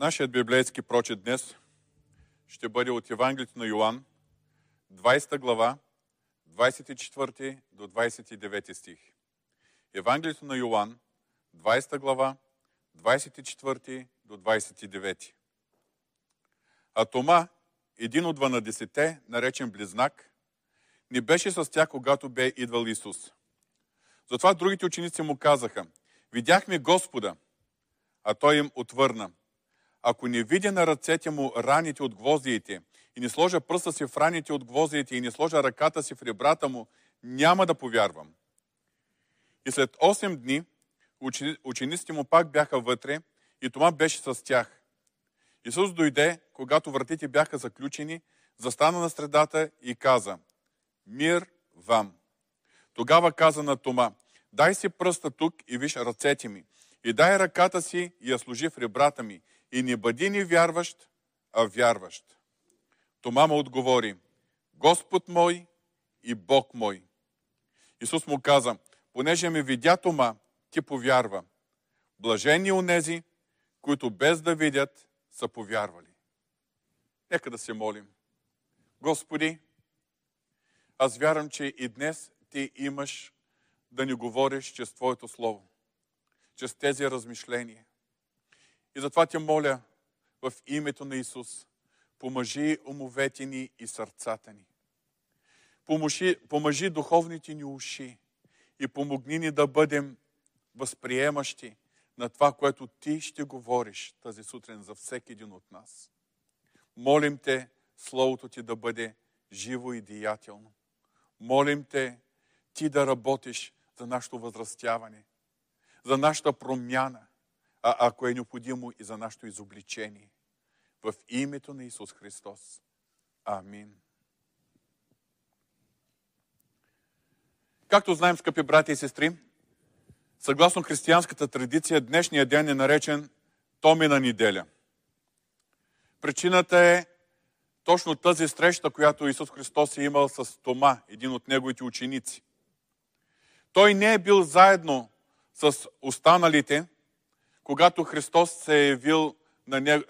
Нашият библейски прочет днес ще бъде от Евангелието на Йоанн, 20 глава, 24 до 29 стих. Евангелието на Йоанн, 20 глава, 24 до 29. А Тома, един от 12, наречен Близнак, не беше с тях, когато бе идвал Исус. Затова другите ученици му казаха, видяхме Господа, а той им отвърна. Ако не видя на ръцете му раните от гвоздиите и не сложа пръста си в раните от гвоздиите и не сложа ръката си в ребрата му, няма да повярвам. И след 8 дни учениците му пак бяха вътре и това беше с тях. Исус дойде, когато вратите бяха заключени, застана на средата и каза, мир вам. Тогава каза на Тома, дай си пръста тук и виж ръцете ми, и дай ръката си и я служи в ребрата ми, и не бъди ни вярващ, а вярващ. Тома му отговори, Господ мой и Бог мой. Исус му каза, понеже ме видя Тома, ти повярва. Блажени онези, които без да видят са повярвали. Нека да се молим. Господи, аз вярвам, че и днес Ти имаш да ни говориш чрез Твоето Слово, чрез тези размишления. И затова Те моля в името на Исус, помажи умовете ни и сърцата ни. Помажи, помажи духовните ни уши и помогни ни да бъдем възприемащи на това, което Ти ще говориш тази сутрин за всеки един от нас. Молим Те, Словото Ти да бъде живо и деятелно. Молим Те, Ти да работиш за нашето възрастяване, за нашата промяна, а ако е необходимо и за нашето изобличение. В името на Исус Христос. Амин. Както знаем, скъпи брати и сестри, съгласно християнската традиция, днешния ден е наречен Томина неделя. Причината е точно тази среща, която Исус Христос е имал с Тома, един от неговите ученици. Той не е бил заедно с останалите, когато Христос се е явил на, не,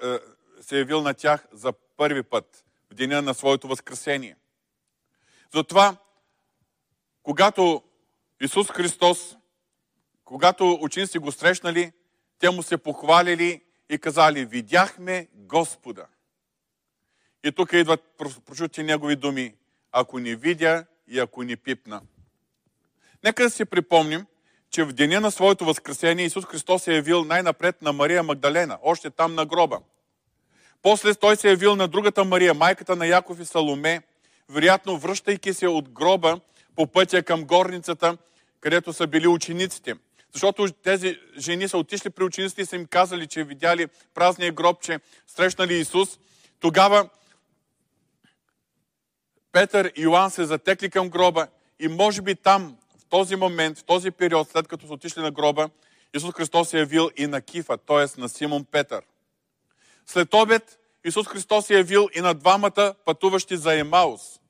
се е явил на тях за първи път, в деня на своето възкресение. Затова, когато Исус Христос, когато ученици го срещнали, те му се похвалили и казали, видяхме Господа. И тук идват прочути негови думи, ако не видя и ако не пипна. Нека да си припомним, че в деня на своето възкресение Исус Христос се е явил най-напред на Мария Магдалена, още там на гроба. После той се е явил на другата Мария, майката на Яков и Саломе, вероятно връщайки се от гроба по пътя към горницата, където са били учениците. Защото тези жени са отишли при учениците и са им казали, че видяли празния гроб, че срещнали Исус. Тогава Петър и Йоан се затекли към гроба и може би там този момент, в този период, след като са отишли на гроба, Исус Христос се е явил и на Кифа, т.е. на Симон Петър. След обед Исус Христос се е явил и на двамата пътуващи за Емаус.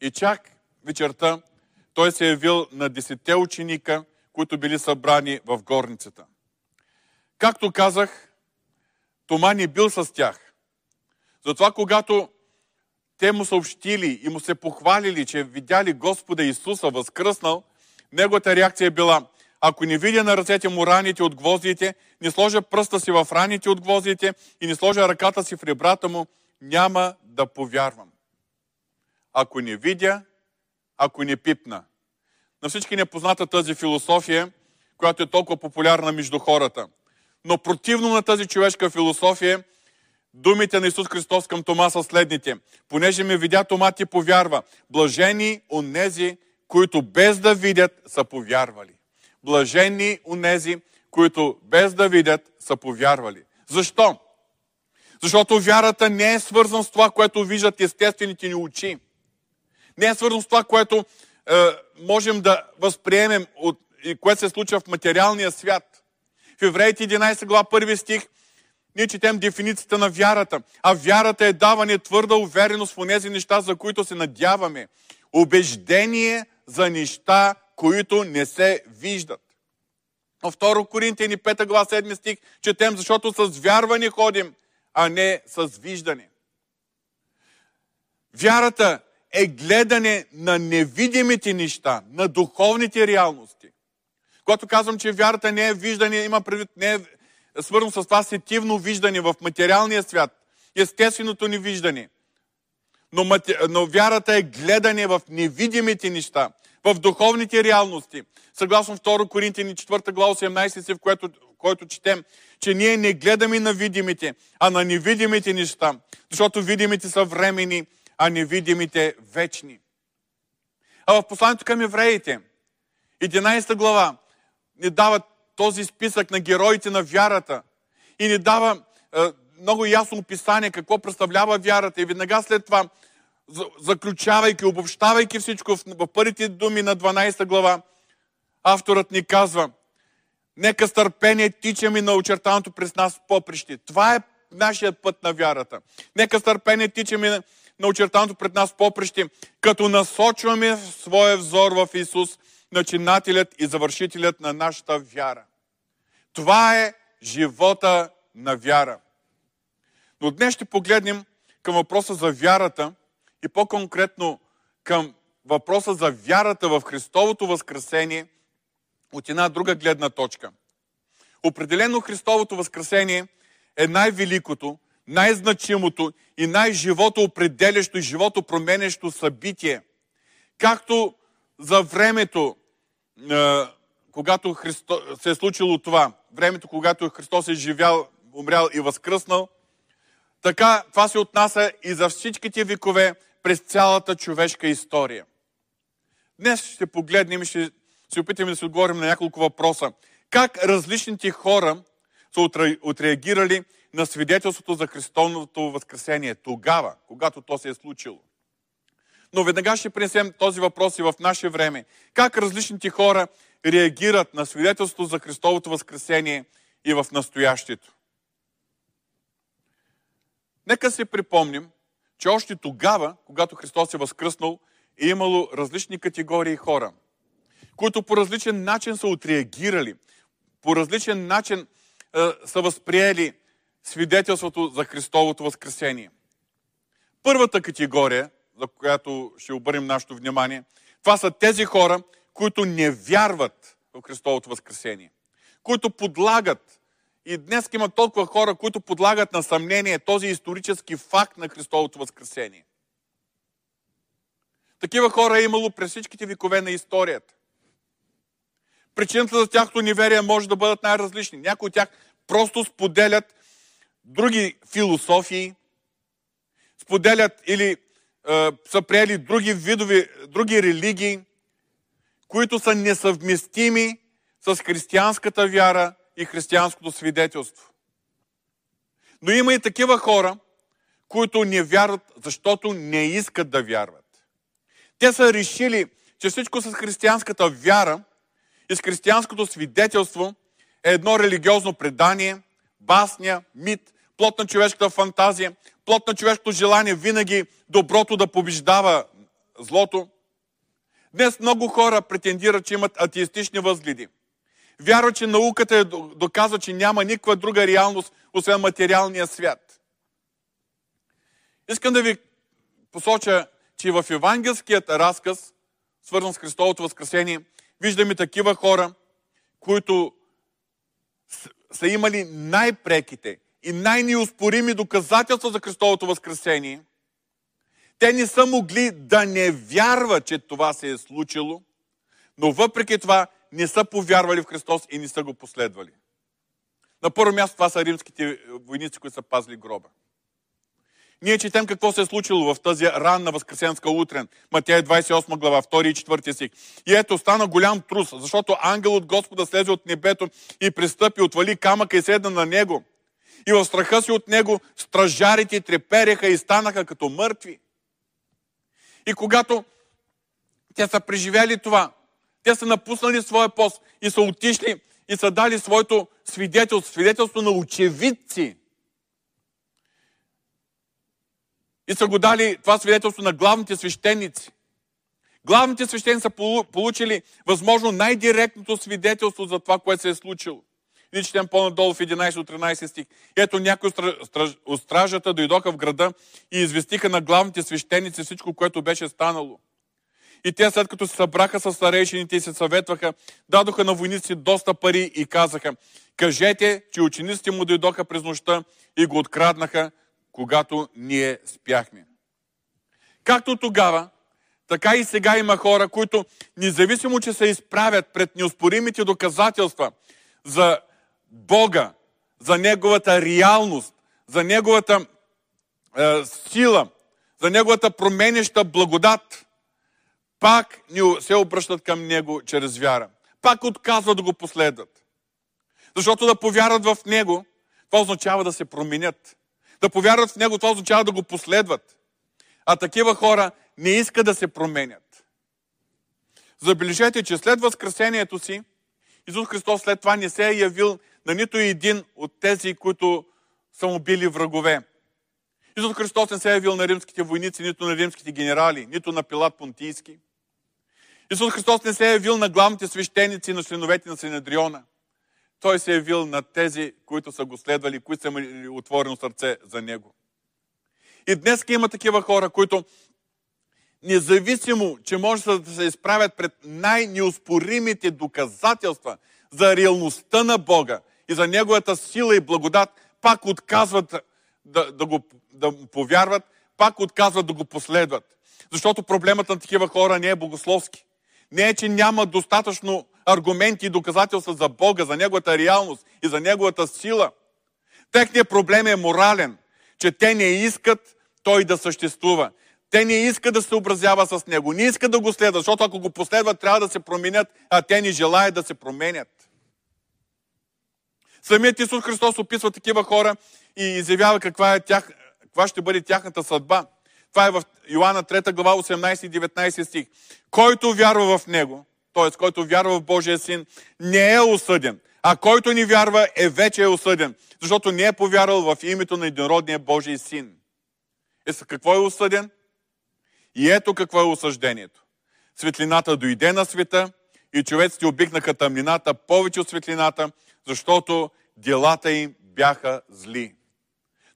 И чак вечерта той се е явил на десете ученика, които били събрани в горницата. Както казах, Тома не бил с тях. Затова, когато те му съобщили и му се похвалили, че видяли Господа Исуса възкръснал, неговата реакция е била, ако не видя на ръцете му раните от гвоздите, не сложа пръста си в раните от гвоздите и не сложа ръката си в ребрата му, няма да повярвам. Ако не видя, ако не пипна. На всички не позната тази философия, която е толкова популярна между хората. Но противно на тази човешка философия, думите на Исус Христос към Тома са следните. Понеже ме видя Тома, ти повярва. Блажени онези, които без да видят са повярвали. Блажени унези, които без да видят са повярвали. Защо? Защото вярата не е свързана с това, което виждат естествените ни очи. Не е свързано с това, което е, можем да възприемем от, и което се случва в материалния свят. В Евреите 11 глава 1 стих ние четем дефиницията на вярата. А вярата е даване твърда увереност в тези неща, за които се надяваме. Убеждение за неща, които не се виждат. В 2 Коринтияни 5 глава 7 стих четем, защото с вярване ходим, а не с виждане. Вярата е гледане на невидимите неща, на духовните реалности. Когато казвам, че вярата не е виждане, има предвид, не е свързано с това сетивно виждане в материалния свят, естественото ни виждане. Но, но вярата е гледане в невидимите неща, в духовните реалности. Съгласно 2 Коринтини 4 глава 18 си, в което, който четем, че ние не гледаме на видимите, а на невидимите неща, защото видимите са времени, а невидимите вечни. А в посланието към евреите, 11 глава, ни дава този списък на героите на вярата и ни дава много ясно описание какво представлява вярата. И веднага след това, заключавайки, обобщавайки всичко в, първите думи на 12 глава, авторът ни казва, нека с търпение тичаме на очертаното през нас поприще. Това е нашият път на вярата. Нека с търпение тичаме на очертаното пред нас поприще, като насочваме своя взор в Исус, начинателят и завършителят на нашата вяра. Това е живота на вяра. Но днес ще погледнем към въпроса за вярата и по-конкретно към въпроса за вярата в Христовото възкресение от една друга гледна точка. Определено Христовото възкресение е най-великото, най-значимото и най-живото определящо и живото променящо събитие. Както за времето, когато Христо, се е случило това, времето, когато Христос е живял, умрял и възкръснал, така това се отнася и за всичките векове през цялата човешка история. Днес ще погледнем и ще се опитаме да се отговорим на няколко въпроса. Как различните хора са отреагирали на свидетелството за Христовното възкресение тогава, когато то се е случило. Но веднага ще принесем този въпрос и в наше време. Как различните хора реагират на свидетелството за Христовото възкресение и в настоящето? Нека се припомним, че още тогава, когато Христос е възкръснал, е имало различни категории хора, които по различен начин са отреагирали, по различен начин е, са възприели свидетелството за Христовото възкресение. Първата категория, за която ще обърнем нашето внимание, това са тези хора, които не вярват в Христовото възкресение, които подлагат, и днес има толкова хора, които подлагат на съмнение този исторически факт на Христовото възкресение. Такива хора е имало през всичките векове на историята. Причината за тяхното неверие може да бъдат най-различни. Някои от тях просто споделят други философии, споделят или е, са приели други видови, други религии, които са несъвместими с християнската вяра и християнското свидетелство. Но има и такива хора, които не вярват, защото не искат да вярват. Те са решили, че всичко с християнската вяра и с християнското свидетелство е едно религиозно предание – басня, мит, плод на човешката фантазия, плод на човешкото желание винаги доброто да побеждава злото. Днес много хора претендират, че имат атеистични възгледи. Вярват, че науката е доказва, че няма никаква друга реалност, освен материалния свят. Искам да ви посоча, че в евангелският разказ, свързан с Христовото възкресение, виждаме такива хора, които са имали най-преките и най-неоспорими доказателства за Христовото възкресение, те не са могли да не вярват, че това се е случило, но въпреки това не са повярвали в Христос и не са го последвали. На първо място това са римските войници, които са пазили гроба. Ние четем какво се е случило в тази ранна възкресенска утрен. Матея 28 глава, 2 и 4 стих. И ето стана голям трус, защото ангел от Господа слезе от небето и пристъпи, отвали камъка и седна на него. И в страха си от него стражарите трепереха и станаха като мъртви. И когато те са преживели това, те са напуснали своя пост и са отишли и са дали своето свидетелство, свидетелство на очевидци – И са го дали това свидетелство на главните свещеници. Главните свещени са получили възможно най-директното свидетелство за това, което се е случило. И четем по-надолу в 11-13 стих. Ето някои от стражата дойдоха в града и известиха на главните свещеници всичко, което беше станало. И те, след като се събраха с старейшините и се съветваха, дадоха на войници доста пари и казаха, кажете, че учениците му дойдоха през нощта и го откраднаха, когато ние спяхме. Както тогава, така и сега има хора, които, независимо, че се изправят пред неоспоримите доказателства за Бога, за Неговата реалност, за Неговата е, сила, за Неговата променеща благодат, пак се обръщат към Него чрез вяра. Пак отказват да го последват. Защото да повярват в Него, това означава да се променят. Да повярват в Него, това означава да го последват. А такива хора не искат да се променят. Забележете, че след възкресението си, Исус Христос след това не се е явил на нито един от тези, които са му били врагове. Исус Христос не се е явил на римските войници, нито на римските генерали, нито на Пилат Понтийски. Исус Христос не се е явил на главните свещеници, на членовете на Синедриона. Той се е явил на тези, които са го следвали, които са имали отворено сърце за Него. И днес има такива хора, които независимо, че може да се изправят пред най-неоспоримите доказателства за реалността на Бога и за Неговата сила и благодат, пак отказват да, да, го, да повярват, пак отказват да го последват. Защото проблемът на такива хора не е богословски. Не е, че няма достатъчно аргументи и доказателства за Бога, за Неговата реалност и за Неговата сила. Техният проблем е морален, че те не искат Той да съществува. Те не искат да се образява с Него, не искат да го следват, защото ако го последват, трябва да се променят, а те не желаят да се променят. Самият Исус Христос описва такива хора и изявява каква, е тях, каква ще бъде тяхната съдба. Това е в Йоанна 3 глава 18 и 19 стих. Който вярва в Него, т.е. който вярва в Божия Син, не е осъден. А който ни вярва, е вече е осъден, защото не е повярвал в името на единородния Божий Син. Е, с какво е осъден? И ето какво е осъждението. Светлината дойде на света и човеците обикнаха тъмнината повече от светлината, защото делата им бяха зли.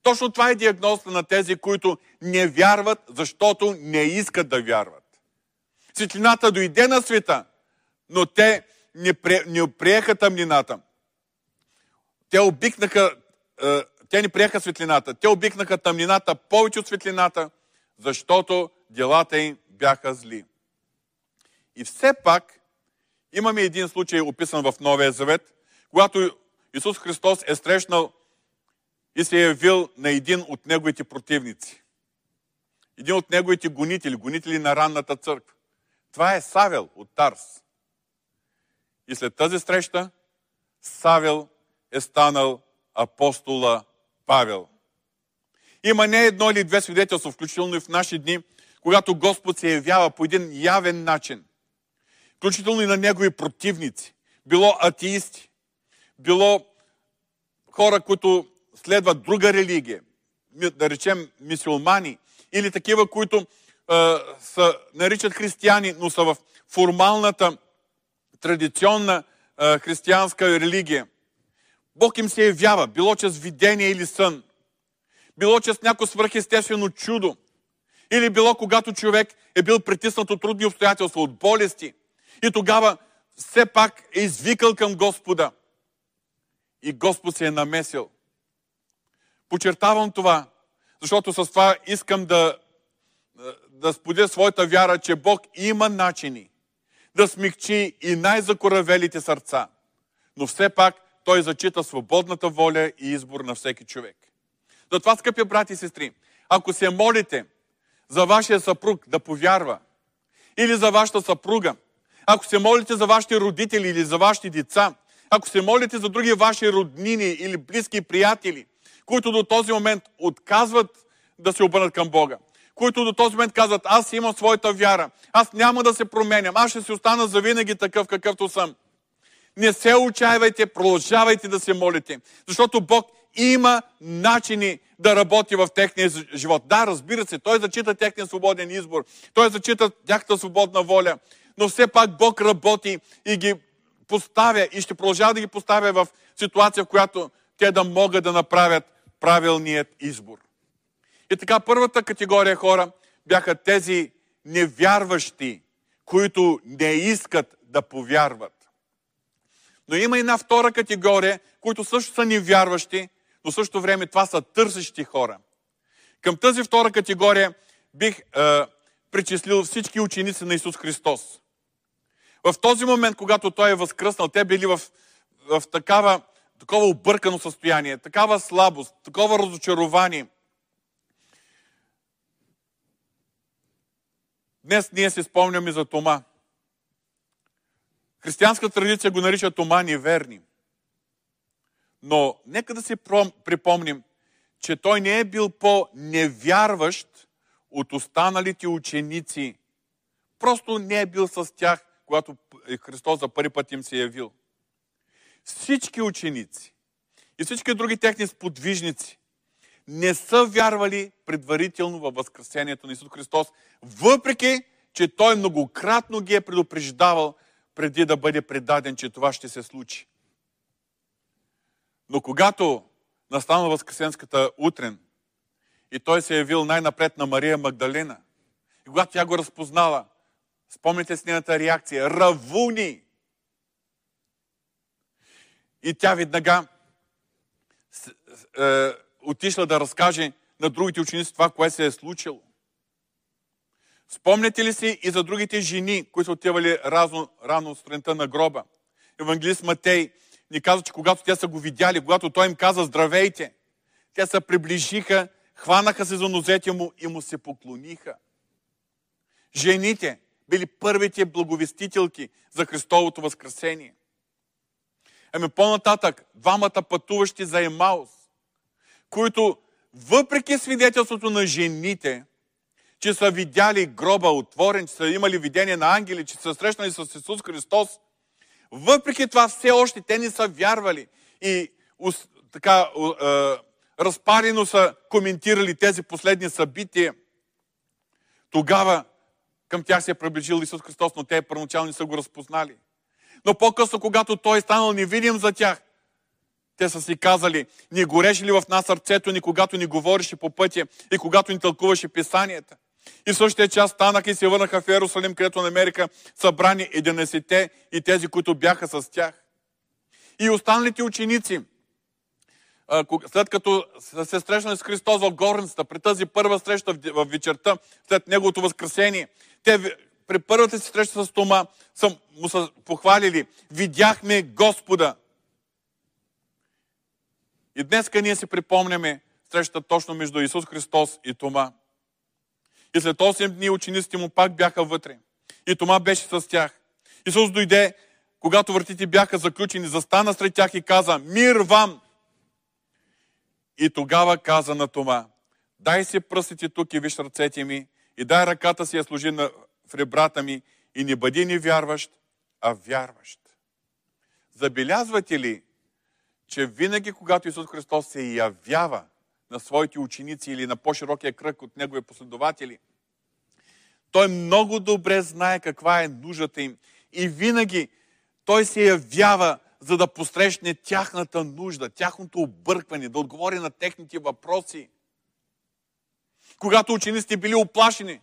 Точно това е диагнозата на тези, които не вярват, защото не искат да вярват. Светлината дойде на света, но те не, пре, не приеха тъмнината. Те обикнаха, е, те не приеха светлината. Те обикнаха тъмнината повече от светлината, защото делата им бяха зли. И все пак имаме един случай, описан в Новия Завет, когато Исус Христос е срещнал и се е явил на един от неговите противници. Един от неговите гонители, гонители на ранната църква. Това е Савел от Тарс. И след тази среща Савел е станал апостола Павел. Има не едно или две свидетелства, включително и в наши дни, когато Господ се явява по един явен начин. Включително и на негови противници. Било атеисти, било хора, които следват друга религия, да речем мисиомани, или такива, които е, са, наричат християни, но са в формалната, традиционна е, християнска религия. Бог им се явява, било чрез видение или сън, било чрез някакво свръхестествено чудо, или било когато човек е бил притиснат от трудни обстоятелства, от болести, и тогава все пак е извикал към Господа. И Господ се е намесил. Почертавам това, защото с това искам да, да сподя своята вяра, че Бог има начини да смекчи и най-закоравелите сърца. Но все пак Той зачита свободната воля и избор на всеки човек. Затова, скъпи брати и сестри, ако се молите за вашия съпруг да повярва, или за вашата съпруга, ако се молите за вашите родители или за вашите деца, ако се молите за други ваши роднини или близки приятели, които до този момент отказват да се обърнат към Бога, които до този момент казват, аз имам своята вяра, аз няма да се променям, аз ще си остана завинаги такъв какъвто съм. Не се отчаивайте, продължавайте да се молите, защото Бог има начини да работи в техния живот. Да, разбира се, той зачита техния свободен избор, той зачита тяхната свободна воля, но все пак Бог работи и ги поставя и ще продължава да ги поставя в ситуация, в която те да могат да направят правилният избор. И така, първата категория хора бяха тези невярващи, които не искат да повярват. Но има една втора категория, които също са невярващи, но в същото време това са търсещи хора. Към тази втора категория бих е, причислил всички ученици на Исус Христос. В този момент, когато Той е възкръснал, те били в, в такава, такова объркано състояние, такава слабост, такова разочарование. Днес ние си спомняме за Тома. Християнска традиция го нарича Тома неверни. Но нека да си припомним, че той не е бил по-невярващ от останалите ученици. Просто не е бил с тях, когато Христос за първи път им се е явил. Всички ученици и всички други техни сподвижници не са вярвали предварително във Възкресението на Исус Христос, въпреки, че Той многократно ги е предупреждавал преди да бъде предаден, че това ще се случи. Но когато настана Възкресенската утрен и той се е явил най-напред на Мария Магдалина, и когато тя го разпознала, спомните с нейната реакция, равуни! И тя веднага е, отишла да разкаже на другите ученици това, което се е случило. Спомняте ли си и за другите жени, които отивали рано, рано сутринта на гроба? Евангелист Матей ни казва, че когато те са го видяли, когато той им каза здравейте, те се приближиха, хванаха се за нозете му и му се поклониха. Жените били първите благовестителки за Христовото възкресение. Ами по-нататък, двамата пътуващи за Емаус, които въпреки свидетелството на жените, че са видяли гроба отворен, че са имали видение на ангели, че са срещнали с Исус Христос, въпреки това все още те не са вярвали и така разпарено са коментирали тези последни събития. Тогава към тях се е приближил Исус Христос, но те първоначално не са го разпознали. Но по-късно, когато Той е станал невидим за тях, те са си казали, ни гореше ли в нас сърцето ни, когато ни говореше по пътя и когато ни тълкуваше писанията. И в същия час станаха и се върнаха в Иерусалим, където намериха събрани 11 и тези, които бяха с тях. И останалите ученици, след като се срещнали с Христос в горницата, при тази първа среща в вечерта, след Неговото възкресение, те при първата си среща с Тома са, му са похвалили. Видяхме Господа. И днес ние си припомняме среща точно между Исус Христос и Тома. И след 8 дни учениците му пак бяха вътре. И Тома беше с тях. Исус дойде, когато вратите бяха заключени, застана сред тях и каза, мир вам! И тогава каза на Тома, дай си пръстите тук и виж ръцете ми, и дай ръката си я служи на, в ребрата ми, и не бъди не вярващ, а вярващ. Забелязвате ли, че винаги, когато Исус Христос се явява на своите ученици или на по-широкия кръг от негови последователи, той много добре знае каква е нуждата им. И винаги той се явява, за да посрещне тяхната нужда, тяхното объркване, да отговори на техните въпроси. Когато учениците били оплашени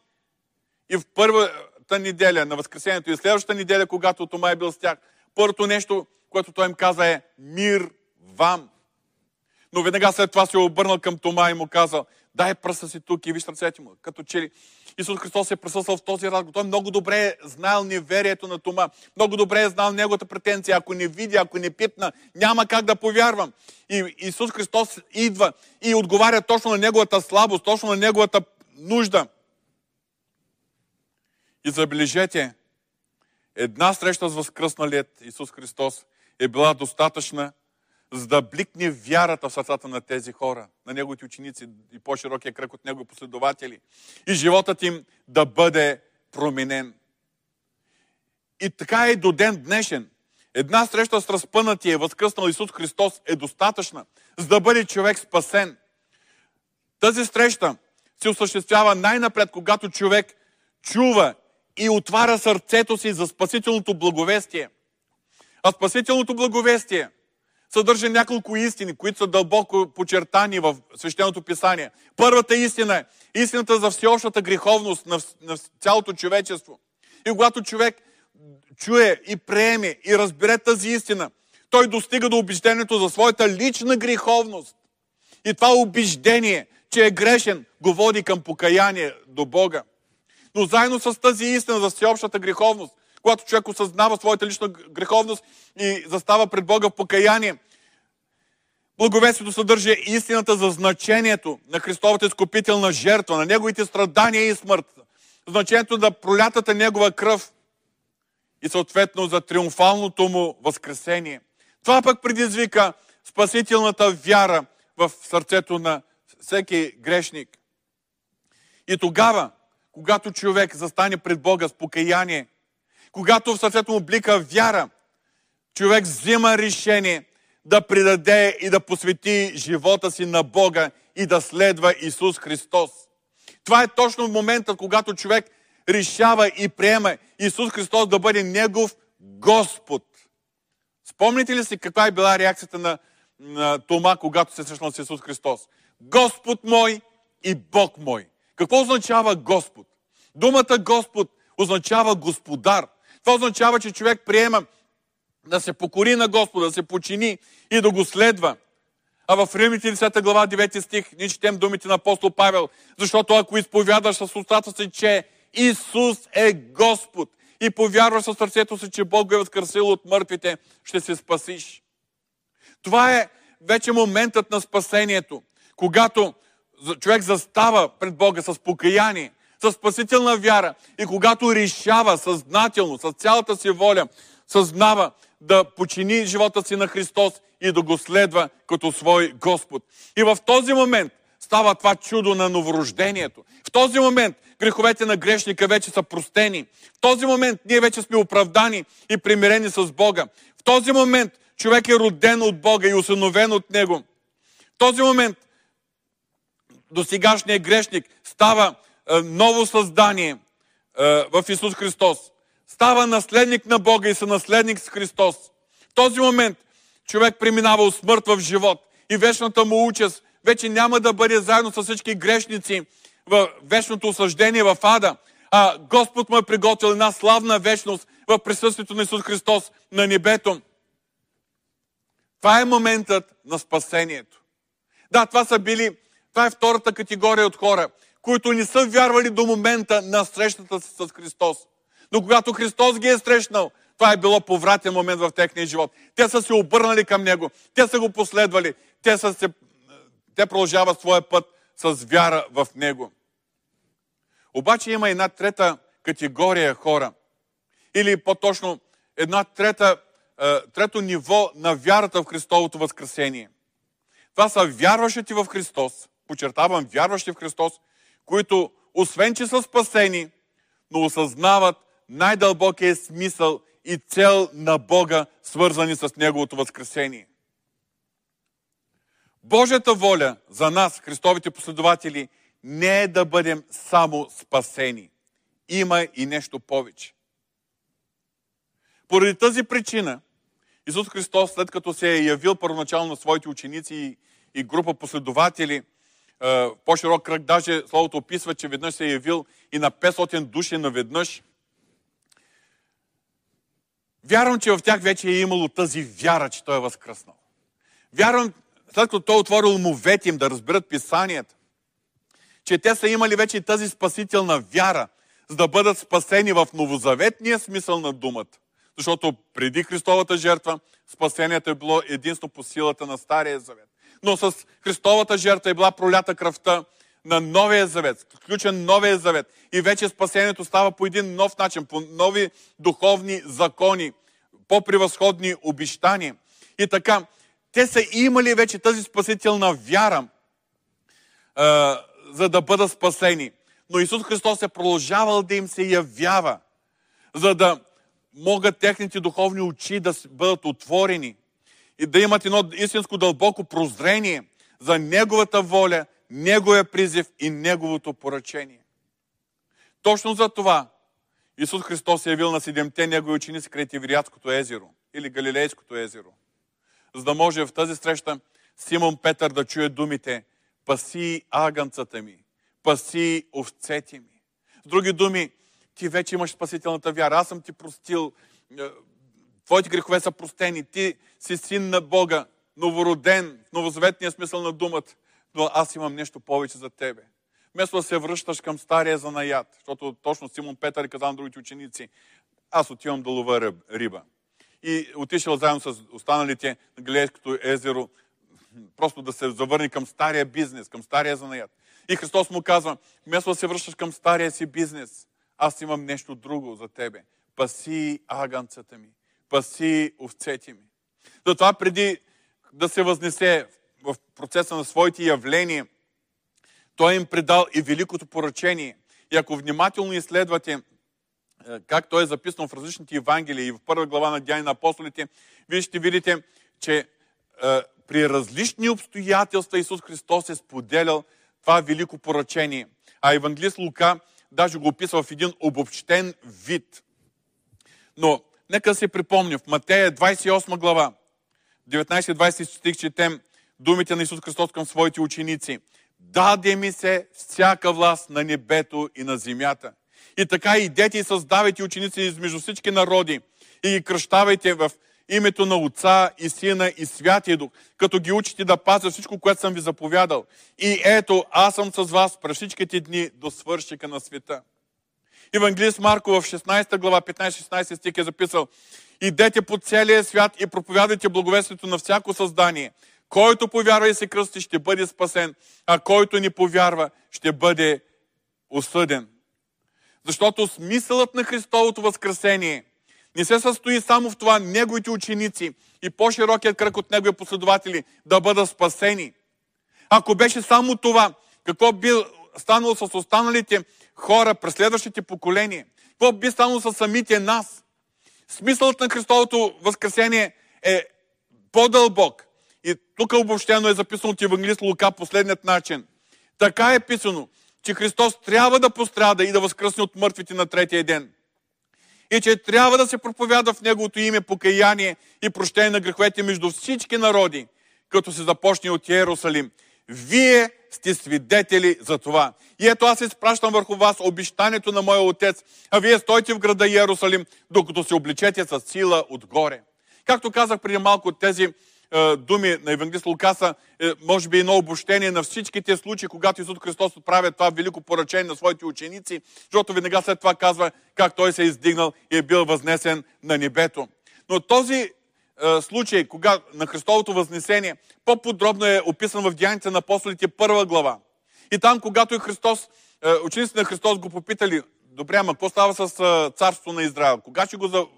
и в първата неделя на Възкресението и следващата неделя, когато Тома е бил с тях, първото нещо, което той им каза е мир вам. Но веднага след това се е обърнал към Тома и му казал, дай пръста си тук и виж ръцете му. Като че ли Исус Христос е присъствал в този разговор. Той много добре е знал неверието на Тома. Много добре е знал неговата претенция. Ако не видя, ако не пипна, няма как да повярвам. И Исус Христос идва и отговаря точно на неговата слабост, точно на неговата нужда. И забележете, една среща с възкръсналият Исус Христос е била достатъчна, за да бликне вярата в сърцата на тези хора, на неговите ученици и по-широкия кръг от негови последователи. И животът им да бъде променен. И така е до ден днешен. Една среща с разпънатия, възкръснал Исус Христос е достатъчна, за да бъде човек спасен. Тази среща се осъществява най-напред, когато човек чува и отваря сърцето си за спасителното благовестие. А спасителното благовестие съдържа няколко истини, които са дълбоко почертани в свещеното писание. Първата истина е истината за всеобщата греховност на, на цялото човечество. И когато човек чуе и приеме и разбере тази истина, той достига до убеждението за своята лична греховност. И това убеждение, че е грешен, го води към покаяние до Бога. Но заедно с тази истина за всеобщата греховност, когато човек осъзнава своята лична греховност и застава пред Бога в покаяние, Благовестието съдържа истината за значението на Христовата изкупителна жертва, на Неговите страдания и смърт, значението на пролятата Негова кръв и съответно за триумфалното му възкресение. Това пък предизвика спасителната вяра в сърцето на всеки грешник. И тогава, когато човек застане пред Бога с покаяние, когато в сърцето му блика вяра, човек взима решение да предаде и да посвети живота си на Бога и да следва Исус Христос. Това е точно момента, когато човек решава и приема Исус Христос да бъде Негов Господ. Спомните ли си каква е била реакцията на, на Тома, когато се срещнал с Исус Христос? Господ мой и Бог мой. Какво означава Господ? Думата Господ означава Господар. Това означава, че човек приема да се покори на Господа, да се почини и да го следва. А в Римите 10 глава 9 стих ние четем думите на апостол Павел, защото ако изповядаш с устата си, че Исус е Господ и повярваш със сърцето си, че Бог го е възкресил от мъртвите, ще се спасиш. Това е вече моментът на спасението, когато човек застава пред Бога с покаяние, с спасителна вяра и когато решава съзнателно, с цялата си воля, съзнава да почини живота си на Христос и да го следва като свой Господ. И в този момент става това чудо на новорождението. В този момент греховете на грешника вече са простени. В този момент ние вече сме оправдани и примирени с Бога. В този момент човек е роден от Бога и усъновен от Него. В този момент до сегашния грешник става е, ново създание е, в Исус Христос. Става наследник на Бога и сънаследник с Христос. В този момент човек преминава от смърт в живот и вечната му участ вече няма да бъде заедно с всички грешници в вечното осъждение в ада, а Господ му е приготвил една славна вечност в присъствието на Исус Христос на небето. Това е моментът на спасението. Да, това са били, това е втората категория от хора, които не са вярвали до момента на срещата си с Христос. Но когато Христос ги е срещнал, това е било повратен момент в техния живот. Те са се обърнали към Него, те са го последвали, те, са се, те продължават своя път с вяра в Него. Обаче има една трета категория хора. Или по-точно една трета, е, трето ниво на вярата в Христовото възкресение. Това са вярващите в Христос, подчертавам, вярващи в Христос, които освен, че са спасени, но осъзнават най-дълбокия смисъл и цел на Бога, свързани с Неговото възкресение. Божията воля за нас, Христовите последователи, не е да бъдем само спасени. Има и нещо повече. Поради тази причина, Исус Христос, след като се е явил първоначално на своите ученици и група последователи, по-широк кръг, даже Словото описва, че веднъж се е явил и на 500 души наведнъж. Вярвам, че в тях вече е имало тази вяра, че Той е възкръснал. Вярвам, след като Той е отворил умовете им да разберат писанията, че те са имали вече тази спасителна вяра, за да бъдат спасени в новозаветния смисъл на думата. Защото преди Христовата жертва спасението е било единствено по силата на Стария завет. Но с Христовата жертва е била пролята кръвта на Новия завет, включен Новия завет. И вече спасението става по един нов начин, по нови духовни закони, по-превъзходни обещания. И така, те са имали вече тази спасителна вяра, а, за да бъдат спасени. Но Исус Христос е продължавал да им се явява, за да могат техните духовни очи да бъдат отворени и да имат едно истинско дълбоко прозрение за Неговата воля, Неговия призив и Неговото поръчение. Точно за това Исус Христос е явил на седемте Негови ученици край Тивериадското езеро или Галилейското езеро, за да може в тази среща Симон Петър да чуе думите Паси агънцата ми, паси овцете ми. С други думи, ти вече имаш спасителната вяра. Аз съм ти простил. Твоите грехове са простени. Ти си син на Бога, новороден, в новозаветния смисъл на думата. Но аз имам нещо повече за тебе. Вместо да се връщаш към стария занаят, защото точно Симон Петър е казал на другите ученици, аз отивам да лова риба. И отишъл заедно с останалите на Галилейското езеро, просто да се завърне към стария бизнес, към стария занаят. И Христос му казва, вместо да се връщаш към стария си бизнес, аз имам нещо друго за тебе. Паси аганцата ми. Паси овцете ми. Затова преди да се възнесе в процеса на своите явления, той им предал и великото поръчение. И ако внимателно изследвате е, как той е записано в различните Евангелия и в първа глава на Дяни на апостолите, вие ще видите, че е, при различни обстоятелства Исус Христос е споделял това велико поръчение. А евангелист Лука даже го описва в един обобщен вид. Но нека се припомня, в Матея 28 глава, 19-20 стих четем думите на Исус Христос към своите ученици. Даде ми се всяка власт на небето и на земята. И така идете и създавайте ученици измежду всички народи и ги кръщавайте в името на Отца и Сина и Святия Дух, като ги учите да пазят всичко, което съм ви заповядал. И ето, аз съм с вас през всичките дни до свършика на света. Евангелист Марко в 16 глава, 15-16 стих е записал Идете по целия свят и проповядайте благовестието на всяко създание. Който повярва и се кръсти, ще бъде спасен, а който не повярва, ще бъде осъден. Защото смисълът на Христовото възкресение не се състои само в това неговите ученици и по-широкият кръг от негови последователи да бъдат спасени. Ако беше само това, какво би станало с останалите хора през следващите поколения? Какво би станало с самите нас? Смисълът на Христовото възкресение е по-дълбок. И тук обобщено е записано от Евангелист Лука последният начин. Така е писано, че Христос трябва да пострада и да възкръсне от мъртвите на третия ден. И че трябва да се проповяда в Неговото име покаяние и прощение на греховете между всички народи, като се започне от Иерусалим. Вие сте свидетели за това. И ето аз изпращам върху вас обещанието на моя отец, а вие стойте в града Иерусалим, докато се обличете с сила отгоре. Както казах преди малко, тези е, думи на Евангелист Лукаса, е, може би едно обобщение на всичките случаи, когато Исус Христос отправя това велико поръчение на своите ученици, защото веднага след това казва как той се е издигнал и е бил възнесен на небето. Но този е, случай, кога на Христовото възнесение, по-подробно е описан в Деяните на апостолите първа глава. И там, когато и Христос, учениците на Христос го попитали, добре, ама какво става с царството на Израел? Кога ще го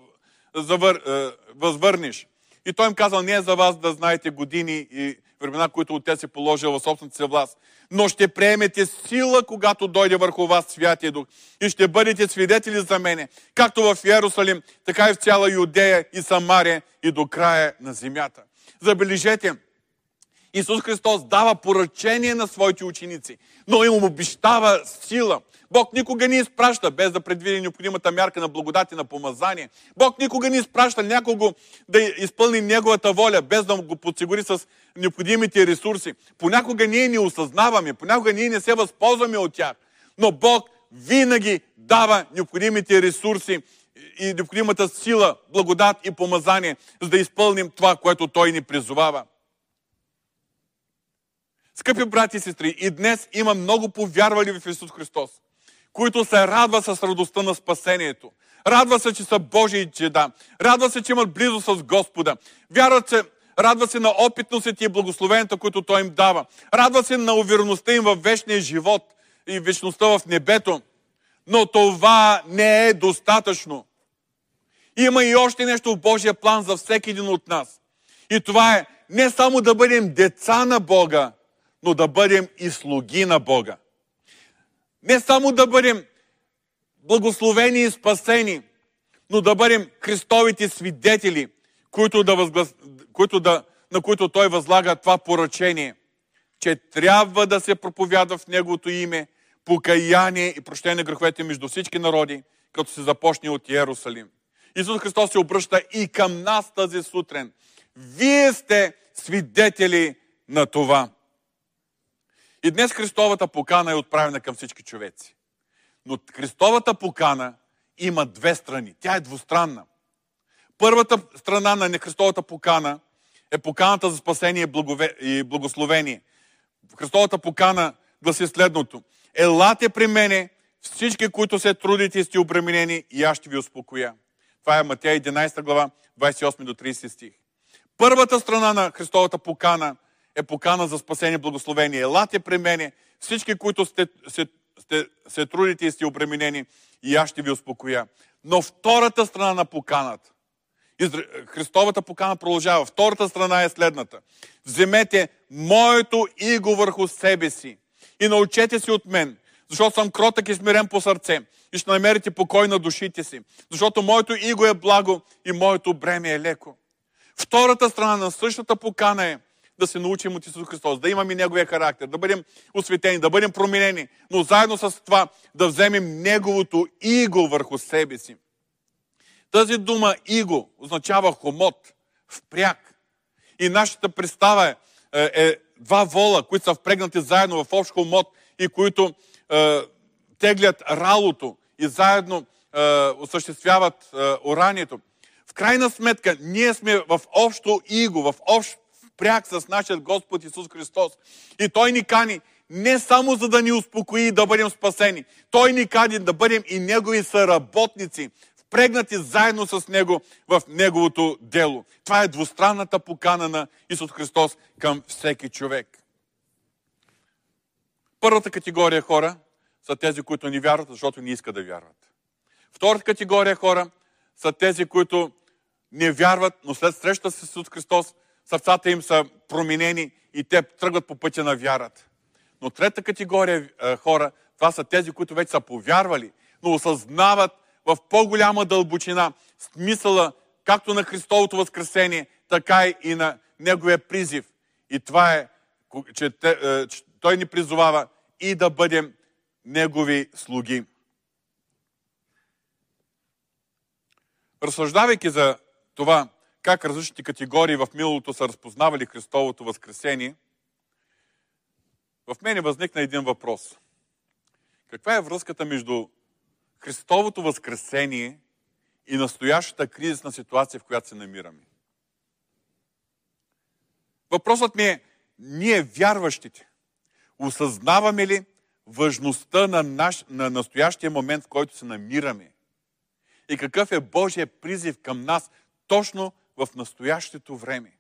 завър, възвърнеш? И той им казал, не е за вас да знаете години и времена, които Отец е положил в собствената си власт, но ще приемете сила, когато дойде върху вас Святия Дух и ще бъдете свидетели за мене, както в Иерусалим, така и в цяла Юдея и Самария и до края на земята. Забележете, Исус Христос дава поръчение на своите ученици, но им обещава сила – Бог никога не изпраща, без да предвиди необходимата мярка на благодати на помазание. Бог никога не изпраща някого да изпълни Неговата воля, без да го подсигури с необходимите ресурси. Понякога ние не осъзнаваме, понякога ние не се възползваме от тях. Но Бог винаги дава необходимите ресурси и необходимата сила, благодат и помазание, за да изпълним това, което Той ни призовава. Скъпи брати и сестри, и днес има много повярвали в Исус Христос които се радват с радостта на спасението. Радва се, че са Божии чеда. Радва се, че имат близо с Господа. Вярват се, радва се на опитностите и благословенията, които Той им дава. Радва се на увереността им в вечния живот и вечността в небето. Но това не е достатъчно. Има и още нещо в Божия план за всеки един от нас. И това е не само да бъдем деца на Бога, но да бъдем и слуги на Бога. Не само да бъдем благословени и спасени, но да бъдем Христовите свидетели, които да, възглас... които да, на които той възлага това поръчение, че трябва да се проповядва в Неговото име покаяние и прощение на греховете между всички народи, като се започне от Иерусалим. Исус Христос се обръща и към нас тази сутрин. Вие сте свидетели на това. И днес Христовата покана е отправена към всички човеци. Но Христовата покана има две страни. Тя е двустранна. Първата страна на Христовата покана е поканата за спасение и благословение. Христовата покана гласи следното. Елате при мене всички, които се трудите и сте обременени, и аз ще ви успокоя. Това е Матея 11 глава, 28 до 30 стих. Първата страна на Христовата покана е покана за спасение благословение. Елате при мене всички, които сте, се, сте, се трудите и сте обременени, и аз ще ви успокоя. Но втората страна на поканата, Христовата покана продължава. Втората страна е следната. Вземете моето иго върху себе си и научете си от мен, защото съм кротък и смирен по сърце и ще намерите покой на душите си, защото моето иго е благо и моето бреме е леко. Втората страна на същата покана е да се научим от Исус Христос, да имаме Неговия характер, да бъдем осветени, да бъдем променени, но заедно с това да вземем Неговото иго върху себе си. Тази дума иго означава хомот, впряг. И нашата представа е, е, е два вола, които са впрегнати заедно в общ хомот и които е, теглят ралото и заедно е, осъществяват е, оранието. В крайна сметка, ние сме в общо иго, в общ пряк с нашия Господ Исус Христос. И Той ни кани не само за да ни успокои и да бъдем спасени. Той ни кани да бъдем и Негови съработници, впрегнати заедно с Него в Неговото дело. Това е двустранната покана на Исус Христос към всеки човек. Първата категория хора са тези, които ни вярват, защото не искат да вярват. Втората категория хора са тези, които не вярват, но след среща с Исус Христос, сърцата им са променени и те тръгват по пътя на вярата. Но трета категория е, хора, това са тези, които вече са повярвали, но осъзнават в по-голяма дълбочина смисъла както на Христовото възкресение, така и на Неговия призив. И това е, е, че Той ни призовава и да бъдем Негови слуги. Разсъждавайки за това, как различните категории в миналото са разпознавали Христовото възкресение, в мене възникна един въпрос. Каква е връзката между Христовото възкресение и настоящата кризисна ситуация, в която се намираме? Въпросът ми е, ние вярващите, осъзнаваме ли важността на, наш, на настоящия момент, в който се намираме? И какъв е Божия призив към нас точно в настоящето време?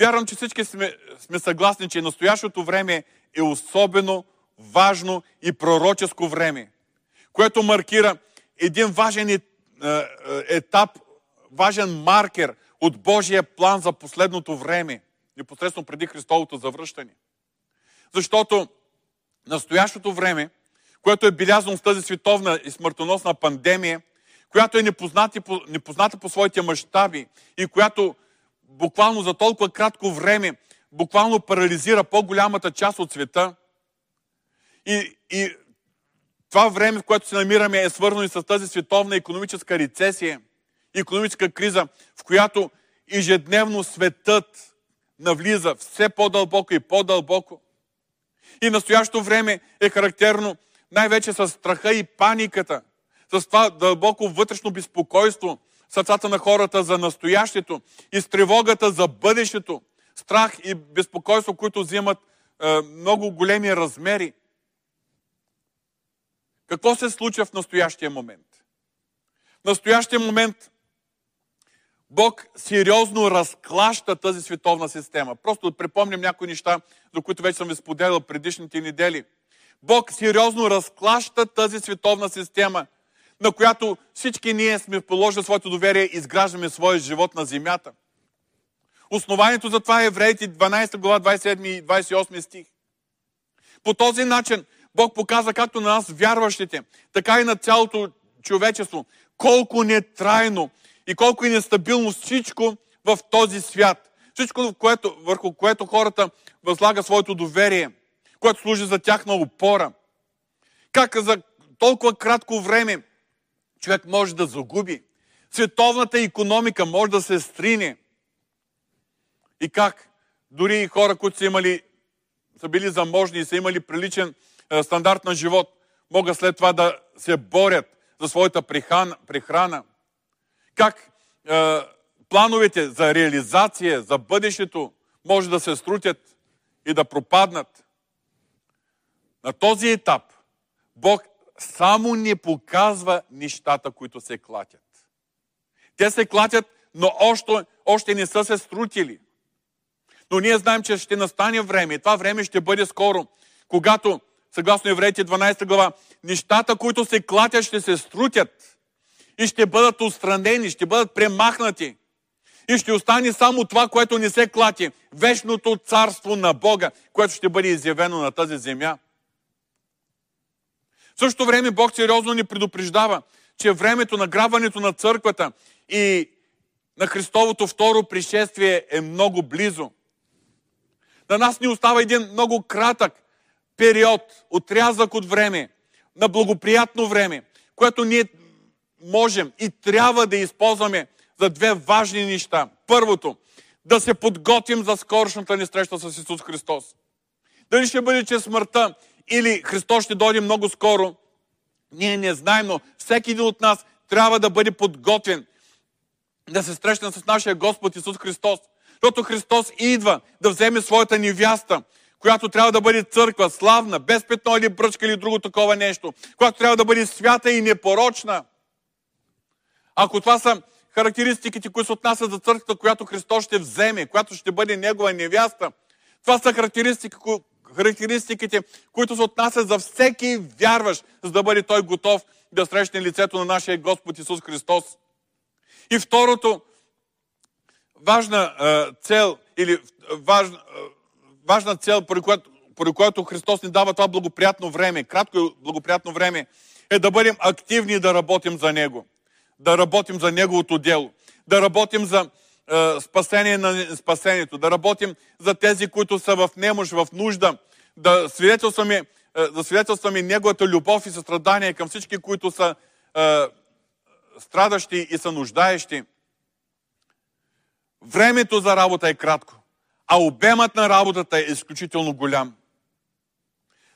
Вярвам, че всички сме, сме съгласни, че настоящото време е особено важно и пророческо време, което маркира един важен е, е, етап, важен маркер от Божия план за последното време, непосредствено преди Христовото завръщане. Защото настоящото време, което е белязано с тази световна и смъртоносна пандемия, която е непозната по, своите мащаби и която буквално за толкова кратко време буквално парализира по-голямата част от света. И, и това време, в което се намираме, е свързано и с тази световна економическа рецесия, економическа криза, в която ежедневно светът навлиза все по-дълбоко и по-дълбоко. И настоящото време е характерно най-вече с страха и паниката, с това дълбоко вътрешно безпокойство, сърцата на хората за настоящето и с тревогата за бъдещето, страх и безпокойство, които взимат е, много големи размери. Какво се случва в настоящия момент? В настоящия момент Бог сериозно разклаща тази световна система. Просто припомням някои неща, за които вече съм ви споделял предишните недели. Бог сериозно разклаща тази световна система – на която всички ние сме положили своето доверие и изграждаме своя живот на земята. Основанието за това е Евреите 12 глава 27 и 28 стих. По този начин Бог показва както на нас вярващите, така и на цялото човечество, колко нетрайно и колко и нестабилно всичко в този свят. Всичко, което, върху което хората възлага своето доверие, което служи за тяхна опора. Как за толкова кратко време човек може да загуби. Световната економика може да се стрине. И как дори и хора, които са имали, са били заможни и са имали приличен е, стандарт на живот, могат след това да се борят за своята прехрана. Как е, плановете за реализация, за бъдещето може да се струтят и да пропаднат. На този етап Бог само ни показва нещата, които се клатят. Те се клатят, но още, още не са се струтили. Но ние знаем, че ще настане време. И това време ще бъде скоро, когато, съгласно Евреите 12 глава, нещата, които се клатят, ще се струтят и ще бъдат устранени, ще бъдат премахнати. И ще остане само това, което не се клати. Вечното царство на Бога, което ще бъде изявено на тази земя. В същото време Бог сериозно ни предупреждава, че времето на грабването на църквата и на Христовото второ пришествие е много близо. На нас ни остава един много кратък период, отрязък от време, на благоприятно време, което ние можем и трябва да използваме за две важни неща. Първото, да се подготвим за скорошната ни среща с Исус Христос. Дали ще бъде че смъртта или Христос ще дойде много скоро, ние не знаем, но всеки един от нас трябва да бъде подготвен да се срещне с нашия Господ Исус Христос. Защото Христос идва да вземе своята невяста, която трябва да бъде църква, славна, без петно или бръчка или друго такова нещо, която трябва да бъде свята и непорочна. Ако това са характеристиките, които се отнасят за църквата, която Христос ще вземе, която ще бъде Негова невяста, това са характеристики, характеристиките, които се отнасят за всеки вярващ, за да бъде той готов да срещне лицето на нашия Господ Исус Христос. И второто, важна а, цел или важна, а, важна цел, поради която, поради която Христос ни дава това благоприятно време, кратко и благоприятно време, е да бъдем активни и да работим за Него. Да работим за Неговото дело. Да работим за е, спасение на спасението. Да работим за тези, които са в немощ, в нужда. Да свидетелстваме, е, да свидетелстваме Неговата любов и състрадание към всички, които са е, страдащи и са нуждаещи. Времето за работа е кратко, а обемът на работата е изключително голям.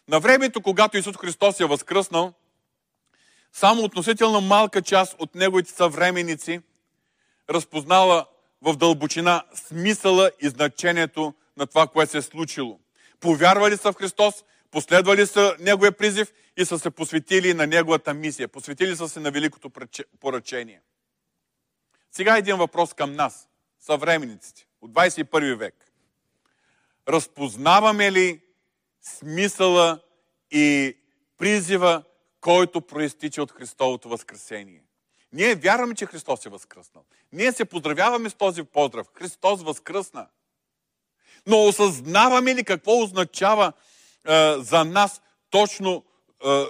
На времето, когато Исус Христос е възкръснал, само относително малка част от неговите съвременници разпознала в дълбочина смисъла и значението на това, което се е случило. Повярвали са в Христос, последвали са Неговия призив и са се посветили на Неговата мисия. Посветили са се на великото поръчение. Сега един въпрос към нас, съвременниците от 21 век. Разпознаваме ли смисъла и призива, който проистича от Христовото възкресение? Ние вярваме, че Христос е възкръснал. Ние се поздравяваме с този поздрав. Христос възкръсна. Но осъзнаваме ли какво означава е, за нас точно е,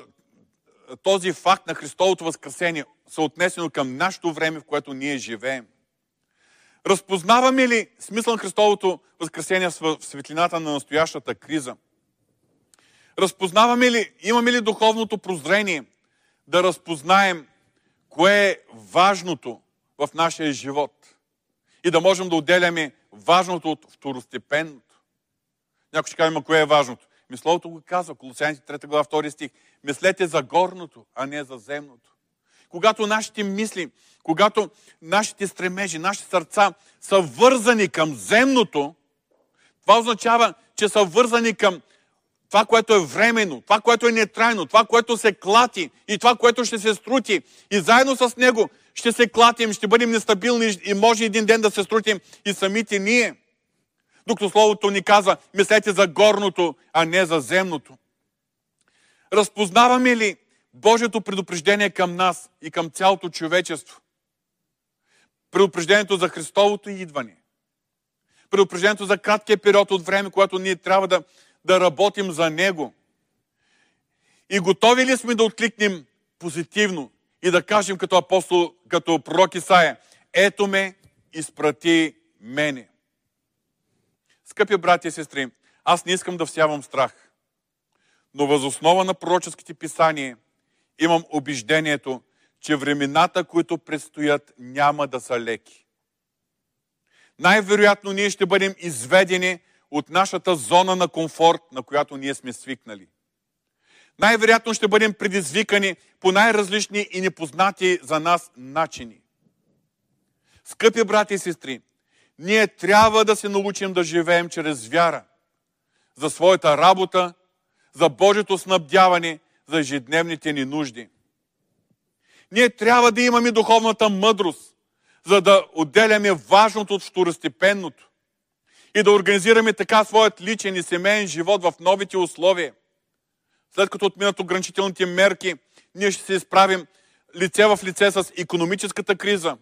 този факт на Христовото възкресение, съотнесено към нашето време, в което ние живеем? Разпознаваме ли смисъл на Христовото възкресение в светлината на настоящата криза? Разпознаваме ли, имаме ли духовното прозрение да разпознаем кое е важното в нашия живот и да можем да отделяме важното от второстепенното. Някой ще каже, кое е важното? Мисловото го казва, Колосяните 3 глава 2 стих. Мислете за горното, а не за земното. Когато нашите мисли, когато нашите стремежи, нашите сърца са вързани към земното, това означава, че са вързани към това, което е временно, това, което е нетрайно, това, което се клати и това, което ще се струти. И заедно с него ще се клатим, ще бъдем нестабилни и може един ден да се струтим и самите ние. Докато Словото ни казва, мислете за горното, а не за земното. Разпознаваме ли Божието предупреждение към нас и към цялото човечество? Предупреждението за Христовото идване. Предупреждението за краткия период от време, когато ние трябва да да работим за Него. И готови ли сме да откликнем позитивно и да кажем като апостол, като пророк Исаия, ето ме, изпрати мене. Скъпи брати и сестри, аз не искам да всявам страх. Но възоснова на пророческите писания имам убеждението, че времената, които предстоят, няма да са леки. Най-вероятно ние ще бъдем изведени от нашата зона на комфорт, на която ние сме свикнали. Най-вероятно ще бъдем предизвикани по най-различни и непознати за нас начини. Скъпи брати и сестри, ние трябва да се научим да живеем чрез вяра за своята работа, за Божието снабдяване, за ежедневните ни нужди. Ние трябва да имаме духовната мъдрост, за да отделяме важното от второстепенното и да организираме така своят личен и семейен живот в новите условия. След като отминат ограничителните мерки, ние ще се изправим лице в лице с економическата криза,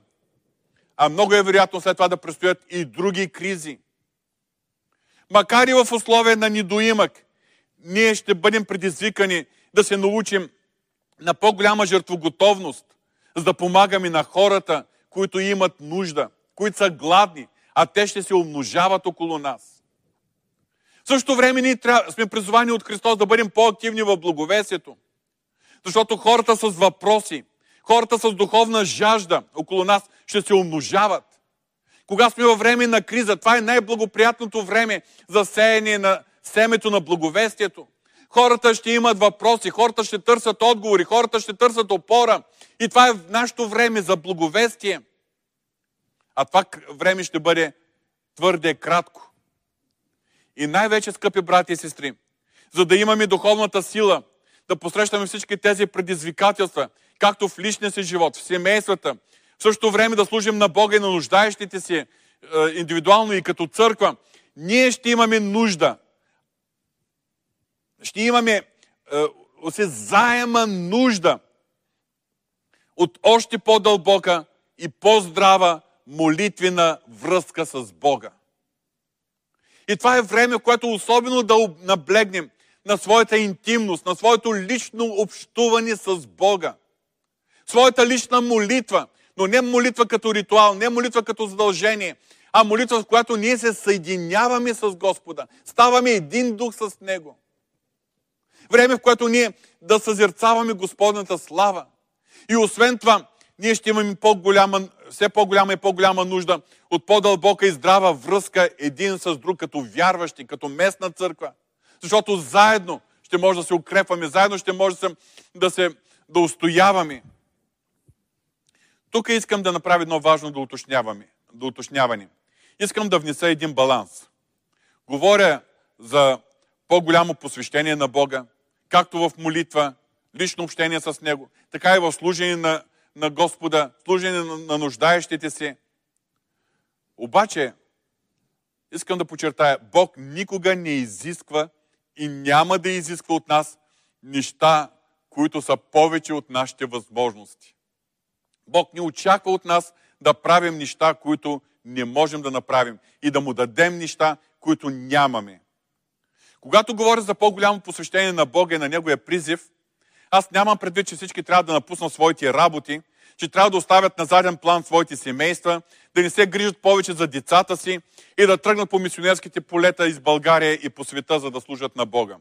а много е вероятно след това да предстоят и други кризи. Макар и в условия на недоимък, ние ще бъдем предизвикани да се научим на по-голяма жертвоготовност, за да помагаме на хората, които имат нужда, които са гладни, а те ще се умножават около нас. В същото време ние сме призовани от Христос да бъдем по-активни в благовесието. Защото хората с въпроси, хората с духовна жажда около нас ще се умножават. Кога сме във време на криза, това е най-благоприятното време за сеяние на семето на благовестието. Хората ще имат въпроси, хората ще търсят отговори, хората ще търсят опора. И това е нашето време за благовестие. А това време ще бъде твърде кратко. И най-вече, скъпи брати и сестри, за да имаме духовната сила, да посрещаме всички тези предизвикателства, както в личния си живот, в семействата, в същото време да служим на Бога и на нуждаещите си е, индивидуално и като църква, ние ще имаме нужда. Ще имаме се заема нужда от още по-дълбока и по-здрава молитвена връзка с Бога. И това е време, което особено да наблегнем на своята интимност, на своето лично общуване с Бога. Своята лична молитва, но не молитва като ритуал, не молитва като задължение, а молитва, в която ние се съединяваме с Господа. Ставаме един дух с Него. Време, в което ние да съзерцаваме Господната слава. И освен това, ние ще имаме по-голяма, все по-голяма и по-голяма нужда от по-дълбока и здрава връзка един с друг, като вярващи, като местна църква. Защото заедно ще може да се укрепваме, заедно ще може да се, да, се, да устояваме. Тук искам да направя едно важно да уточняваме, да уточняване. Искам да внеса един баланс. Говоря за по-голямо посвещение на Бога, както в молитва, лично общение с Него, така и в служение на, на Господа, служение на, нуждаещите си. Обаче, искам да подчертая, Бог никога не изисква и няма да изисква от нас неща, които са повече от нашите възможности. Бог не очаква от нас да правим неща, които не можем да направим и да му дадем неща, които нямаме. Когато говоря за по-голямо посвещение на Бога и на Неговия призив, аз нямам предвид, че всички трябва да напуснат своите работи, че трябва да оставят на заден план своите семейства, да не се грижат повече за децата си и да тръгнат по мисионерските полета из България и по света, за да служат на Бога.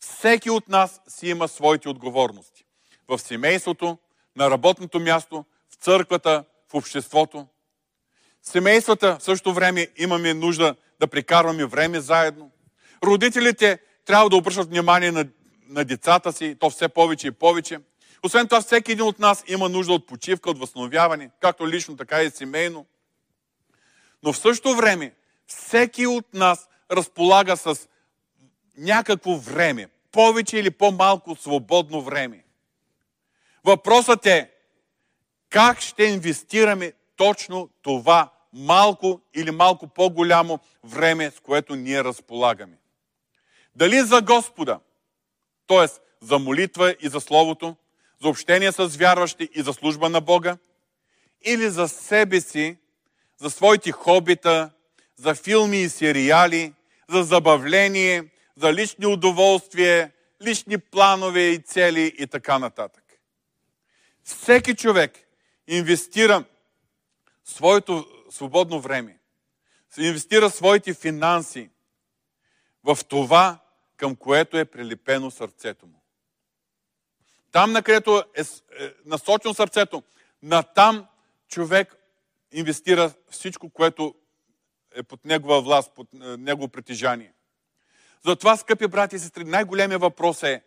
Всеки от нас си има своите отговорности. В семейството, на работното място, в църквата, в обществото. Семействата в същото време имаме нужда да прекарваме време заедно. Родителите трябва да обръщат внимание на, на децата си, то все повече и повече. Освен това, всеки един от нас има нужда от почивка, от възстановяване, както лично, така и семейно. Но в същото време, всеки от нас разполага с някакво време, повече или по-малко свободно време. Въпросът е, как ще инвестираме точно това малко или малко по-голямо време, с което ние разполагаме. Дали за Господа, т.е. за молитва и за Словото, за общение с вярващи и за служба на Бога, или за себе си, за своите хобита, за филми и сериали, за забавление, за лични удоволствия, лични планове и цели и така нататък. Всеки човек инвестира своето свободно време инвестира своите финанси в това, към което е прилепено сърцето му. Там, на където е, е насочено сърцето, на там човек инвестира всичко, което е под негова власт, под е, негово притежание. Затова, скъпи брати и сестри, най-големият въпрос е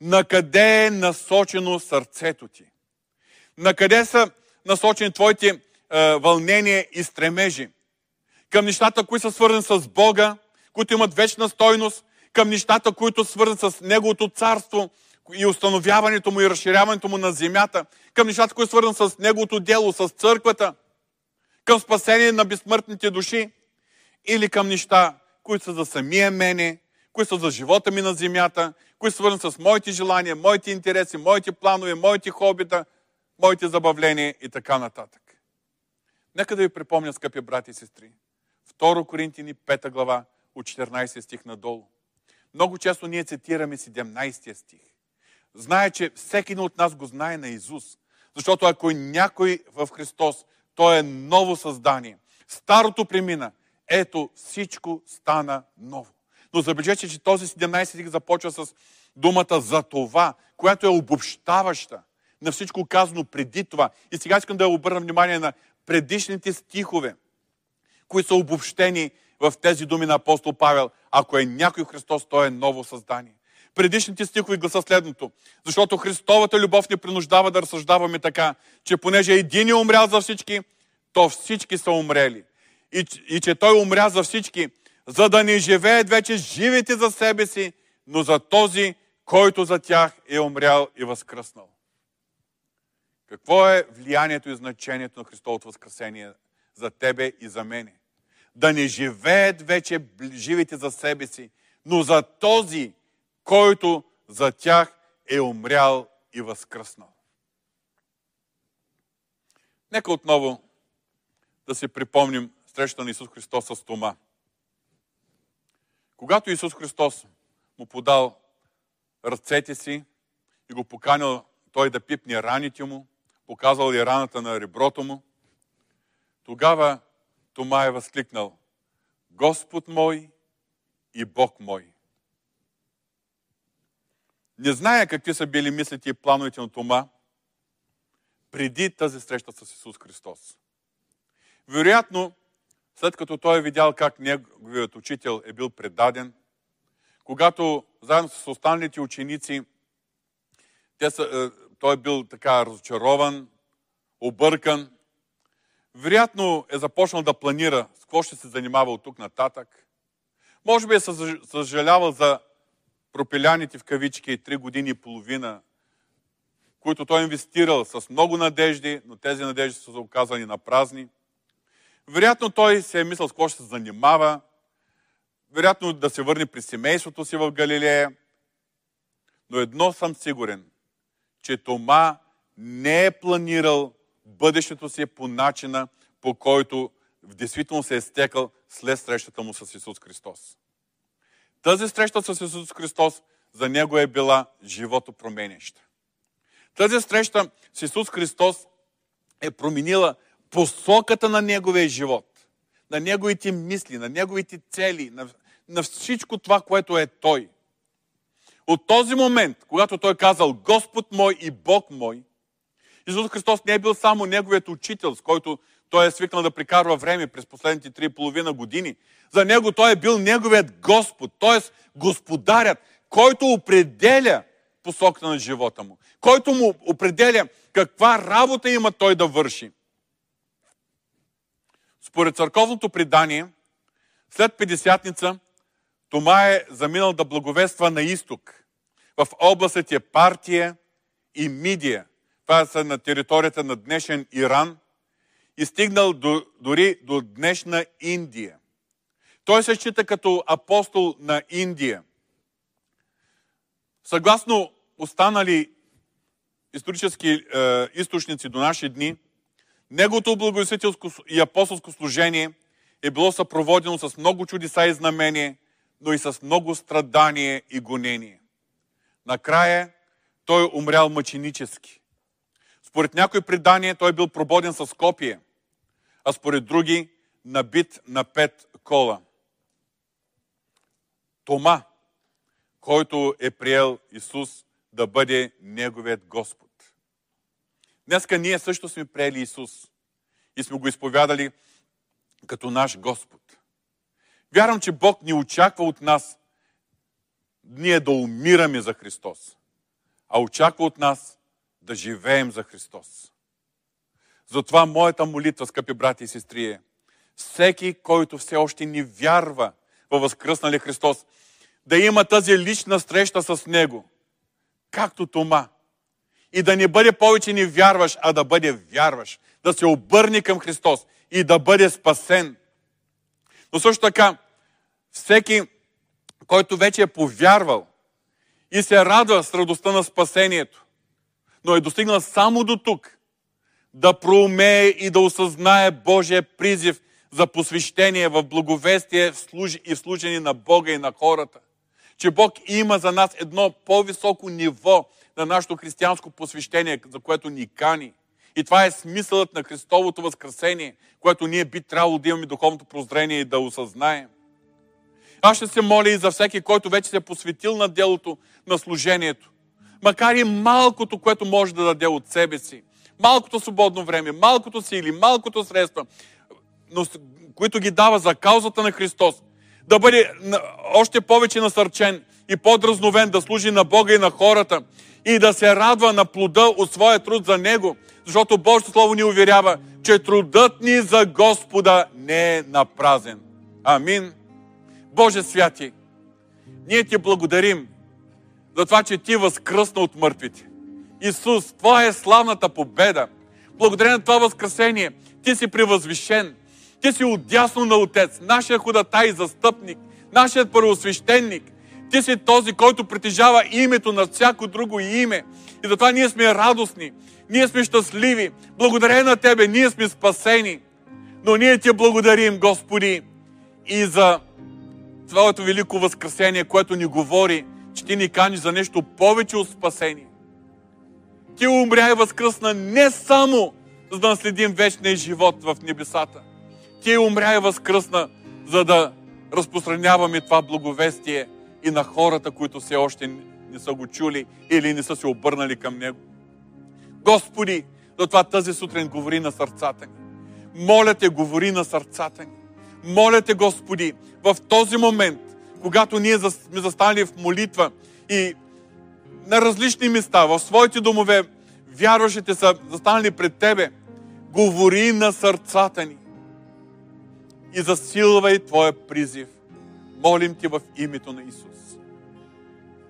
на къде е насочено сърцето ти? На къде са насочени твоите е, вълнения и стремежи? Към нещата, които са свързани с Бога, които имат вечна стойност, към нещата, които са свързани с Неговото царство и установяването му и разширяването му на земята, към нещата, които са свързани с Неговото дело, с църквата, към спасение на безсмъртните души или към неща, които са за самия мене, които са за живота ми на земята, които са свързани с моите желания, моите интереси, моите планове, моите хобита, моите забавления и така нататък. Нека да ви припомня, скъпи брати и сестри, 2 Коринтини 5 глава от 14 стих надолу. Много често ние цитираме 17 стих. Знае, че всеки от нас го знае на Изус. Защото ако някой в Христос, той е ново създание. Старото премина. Ето всичко стана ново. Но забележете, че този 17 стих започва с думата за това, която е обобщаваща на всичко казано преди това. И сега искам да обърна внимание на предишните стихове, които са обобщени в тези думи на апостол Павел. Ако е някой Христос, той е ново създание. Предишните стихове гласа следното. Защото Христовата любов ни принуждава да разсъждаваме така, че понеже един е умрял за всички, то всички са умрели. И, и че той умря за всички, за да не живеят вече живите за себе си, но за този, който за тях е умрял и възкръснал. Какво е влиянието и значението на Христовото възкресение за тебе и за мене? Да не живеят вече живите за себе си, но за този, който за тях е умрял и възкръснал. Нека отново да си припомним среща на Исус Христос с Тома. Когато Исус Христос му подал ръцете си и го поканил той да пипне раните му, показал и раната на реброто му, тогава Тома е възкликнал Господ мой и Бог мой. Не зная какви са били мислите и плановете на Тома преди тази среща с Исус Христос. Вероятно, след като той е видял как неговият учител е бил предаден, когато заедно с останалите ученици те са, е, той е бил така разочарован, объркан, вероятно е започнал да планира с какво ще се занимава от тук нататък. Може би е съжалявал за пропиляните в кавички три години и половина, които той е инвестирал с много надежди, но тези надежди са оказани на празни. Вероятно той се е мислил с какво ще се занимава, вероятно да се върне при семейството си в Галилея. Но едно съм сигурен, че Тома не е планирал бъдещето си по начина, по който в действително се е стекал след срещата му с Исус Христос. Тази среща с Исус Христос за него е била живото променяща. Тази среща с Исус Христос е променила посоката на неговия живот, на неговите мисли, на неговите цели, на, на всичко това, което е Той. От този момент, когато Той е казал Господ мой и Бог мой, Исус Христос не е бил само неговият учител, с който той е свикнал да прикарва време през последните три и половина години. За него той е бил неговият Господ, т.е. господарят, който определя посоката на живота му, който му определя каква работа има той да върши. Според църковното предание, след Педесятница, Тома е заминал да благовества на изток, в областите Партия и Мидия. Това са на територията на днешен Иран и стигнал до, дори до днешна Индия. Той се счита като апостол на Индия. Съгласно останали исторически е, източници до наши дни, Неговото благовестителско и апостолско служение е било съпроводено с много чудеса и знамения, но и с много страдание и гонение. Накрая той е умрял мъченически. Според някои предания той е бил прободен с копие, а според други набит на пет кола. Тома, който е приел Исус да бъде Неговият Господ. Днеска ние също сме приели Исус и сме го изповядали като наш Господ. Вярвам, че Бог ни очаква от нас ние да умираме за Христос, а очаква от нас да живеем за Христос. Затова моята молитва, скъпи брати и сестри, е всеки, който все още ни вярва във възкръснали Христос, да има тази лична среща с Него, както Тома. И да не бъде повече ни вярваш, а да бъде вярваш. Да се обърне към Христос и да бъде спасен. Но също така, всеки, който вече е повярвал и се радва с радостта на спасението, но е достигнал само до тук, да проумее и да осъзнае Божия призив за посвещение в благовестие и в служение на Бога и на хората. Че Бог има за нас едно по-високо ниво на нашето християнско посвещение, за което ни кани. И това е смисълът на Христовото възкресение, което ние би трябвало да имаме духовното прозрение и да осъзнаем. Аз ще се моля и за всеки, който вече се е посветил на делото на служението. Макар и малкото, което може да даде от себе си. Малкото свободно време, малкото сили, малкото средства, но, които ги дава за каузата на Христос. Да бъде още повече насърчен и по-дразновен да служи на Бога и на хората и да се радва на плода от своя труд за Него, защото Божието Слово ни уверява, че трудът ни за Господа не е напразен. Амин. Боже святи, ние ти благодарим за това, че ти възкръсна от мъртвите. Исус, Това е славната победа. Благодарение на това възкресение, ти си превъзвишен. Ти си отдясно на Отец, нашия ходатай застъпник, нашият първосвещеник. Ти си този, който притежава името на всяко друго име. И затова ние сме радостни, ние сме щастливи. Благодарение на Тебе, ние сме спасени. Но ние Ти благодарим, Господи, и за Твоето велико възкресение, което ни говори, че Ти ни каниш за нещо повече от спасение. Ти умря и възкръсна не само за да наследим вечния живот в небесата. Ти умря и възкръсна, за да разпространяваме това благовестие и на хората, които все още не са го чули или не са се обърнали към Него. Господи, затова тази сутрин говори на сърцата ни. Моля те, говори на сърцата ни. Моля те, Господи, в този момент, когато ние сме застанали в молитва и на различни места, в своите домове, вярващите са застанали пред Тебе, говори на сърцата ни и засилвай Твоя призив. Молим Ти в името на Исус.